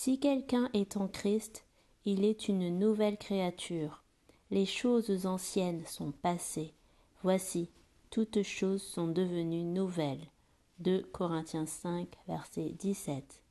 Si quelqu'un est en Christ, il est une nouvelle créature. Les choses anciennes sont passées. Voici, toutes choses sont devenues nouvelles. 2 Corinthiens 5, verset 17.